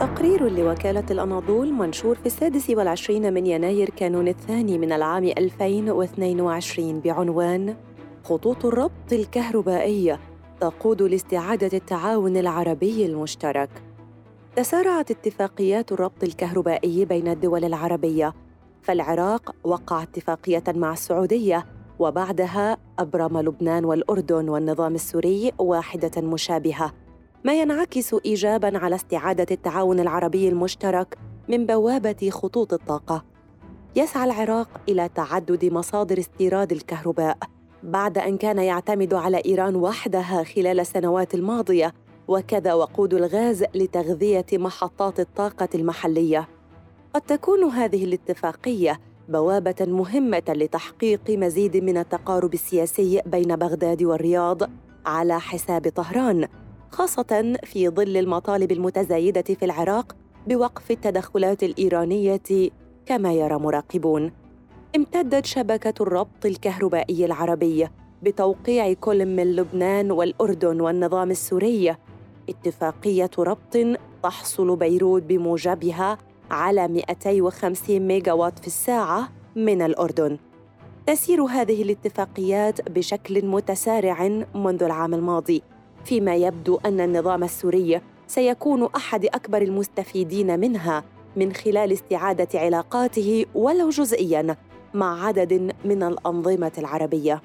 تقرير لوكالة الأناضول منشور في السادس والعشرين من يناير كانون الثاني من العام 2022 بعنوان خطوط الربط الكهربائية تقود لاستعادة التعاون العربي المشترك. تسارعت اتفاقيات الربط الكهربائي بين الدول العربية، فالعراق وقع اتفاقية مع السعودية وبعدها أبرم لبنان والأردن والنظام السوري واحدة مشابهة. ما ينعكس ايجابا على استعادة التعاون العربي المشترك من بوابة خطوط الطاقة. يسعى العراق إلى تعدد مصادر استيراد الكهرباء بعد أن كان يعتمد على إيران وحدها خلال السنوات الماضية وكذا وقود الغاز لتغذية محطات الطاقة المحلية. قد تكون هذه الاتفاقية بوابة مهمة لتحقيق مزيد من التقارب السياسي بين بغداد والرياض على حساب طهران. خاصة في ظل المطالب المتزايدة في العراق بوقف التدخلات الإيرانية كما يرى مراقبون. امتدت شبكة الربط الكهربائي العربي بتوقيع كل من لبنان والأردن والنظام السوري اتفاقية ربط تحصل بيروت بموجبها على 250 ميجا وات في الساعة من الأردن. تسير هذه الاتفاقيات بشكل متسارع منذ العام الماضي فيما يبدو أن النظام السوري سيكون أحد أكبر المستفيدين منها من خلال استعادة علاقاته ولو جزئيا مع عدد من الأنظمة العربية.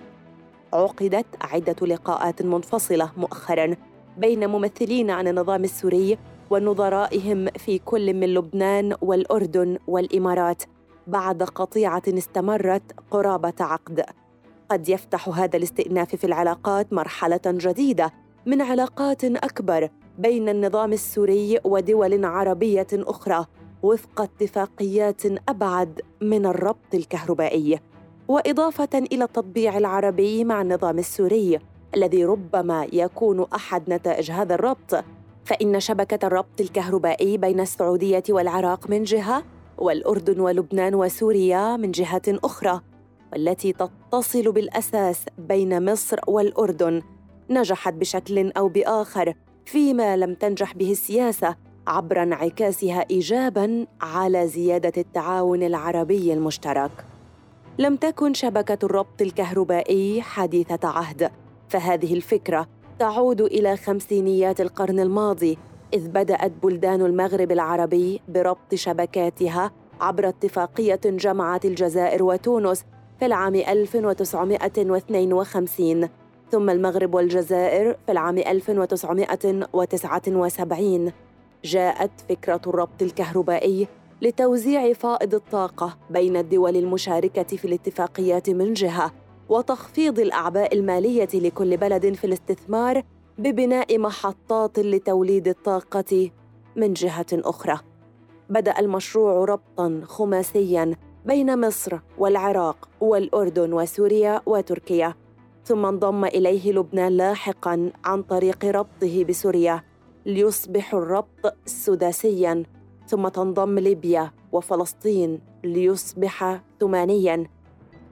عقدت عدة لقاءات منفصلة مؤخرا بين ممثلين عن النظام السوري ونظرائهم في كل من لبنان والأردن والإمارات بعد قطيعة استمرت قرابة عقد. قد يفتح هذا الاستئناف في العلاقات مرحلة جديدة من علاقات أكبر بين النظام السوري ودول عربية أخرى وفق اتفاقيات أبعد من الربط الكهربائي. وإضافة إلى التطبيع العربي مع النظام السوري الذي ربما يكون أحد نتائج هذا الربط فإن شبكة الربط الكهربائي بين السعودية والعراق من جهة والأردن ولبنان وسوريا من جهة أخرى والتي تتصل بالأساس بين مصر والأردن. نجحت بشكل أو بآخر فيما لم تنجح به السياسة عبر انعكاسها ايجابا على زيادة التعاون العربي المشترك. لم تكن شبكة الربط الكهربائي حديثة عهد فهذه الفكرة تعود إلى خمسينيات القرن الماضي إذ بدأت بلدان المغرب العربي بربط شبكاتها عبر اتفاقية جمعت الجزائر وتونس في العام 1952 ثم المغرب والجزائر في العام 1979 جاءت فكرة الربط الكهربائي لتوزيع فائض الطاقة بين الدول المشاركة في الاتفاقيات من جهة وتخفيض الأعباء المالية لكل بلد في الاستثمار ببناء محطات لتوليد الطاقة من جهة أخرى. بدأ المشروع ربطاً خماسياً بين مصر والعراق والأردن وسوريا وتركيا ثم انضم إليه لبنان لاحقا عن طريق ربطه بسوريا ليصبح الربط سداسيا ثم تنضم ليبيا وفلسطين ليصبح ثمانيا.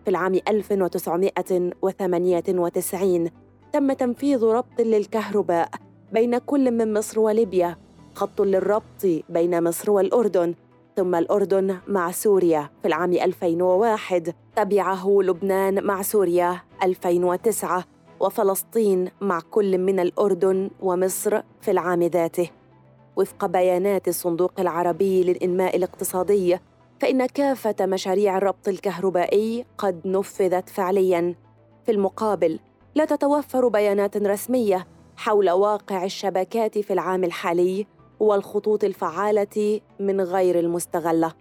في العام 1998 تم تنفيذ ربط للكهرباء بين كل من مصر وليبيا خط للربط بين مصر والأردن ثم الأردن مع سوريا. في العام 2001 تبعه لبنان مع سوريا. 2009 وفلسطين مع كل من الأردن ومصر في العام ذاته. وفق بيانات الصندوق العربي للإنماء الاقتصادي فإن كافة مشاريع الربط الكهربائي قد نفذت فعلياً. في المقابل لا تتوفر بيانات رسمية حول واقع الشبكات في العام الحالي والخطوط الفعالة من غير المستغلة.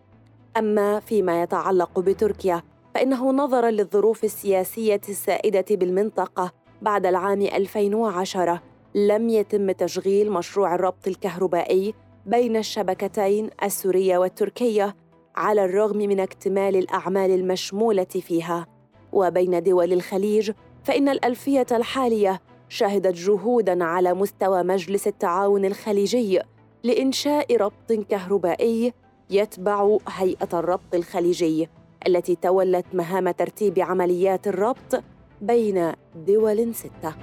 أما فيما يتعلق بتركيا فإنه نظرا للظروف السياسية السائدة بالمنطقة. بعد العام 2010 لم يتم تشغيل مشروع الربط الكهربائي بين الشبكتين السورية والتركية على الرغم من اكتمال الأعمال المشمولة فيها. وبين دول الخليج فإن الألفية الحالية شهدت جهودا على مستوى مجلس التعاون الخليجي. لإنشاء ربط كهربائي يتبع هيئة الربط الخليجي التي تولت مهام ترتيب عمليات الربط بين دول ستة.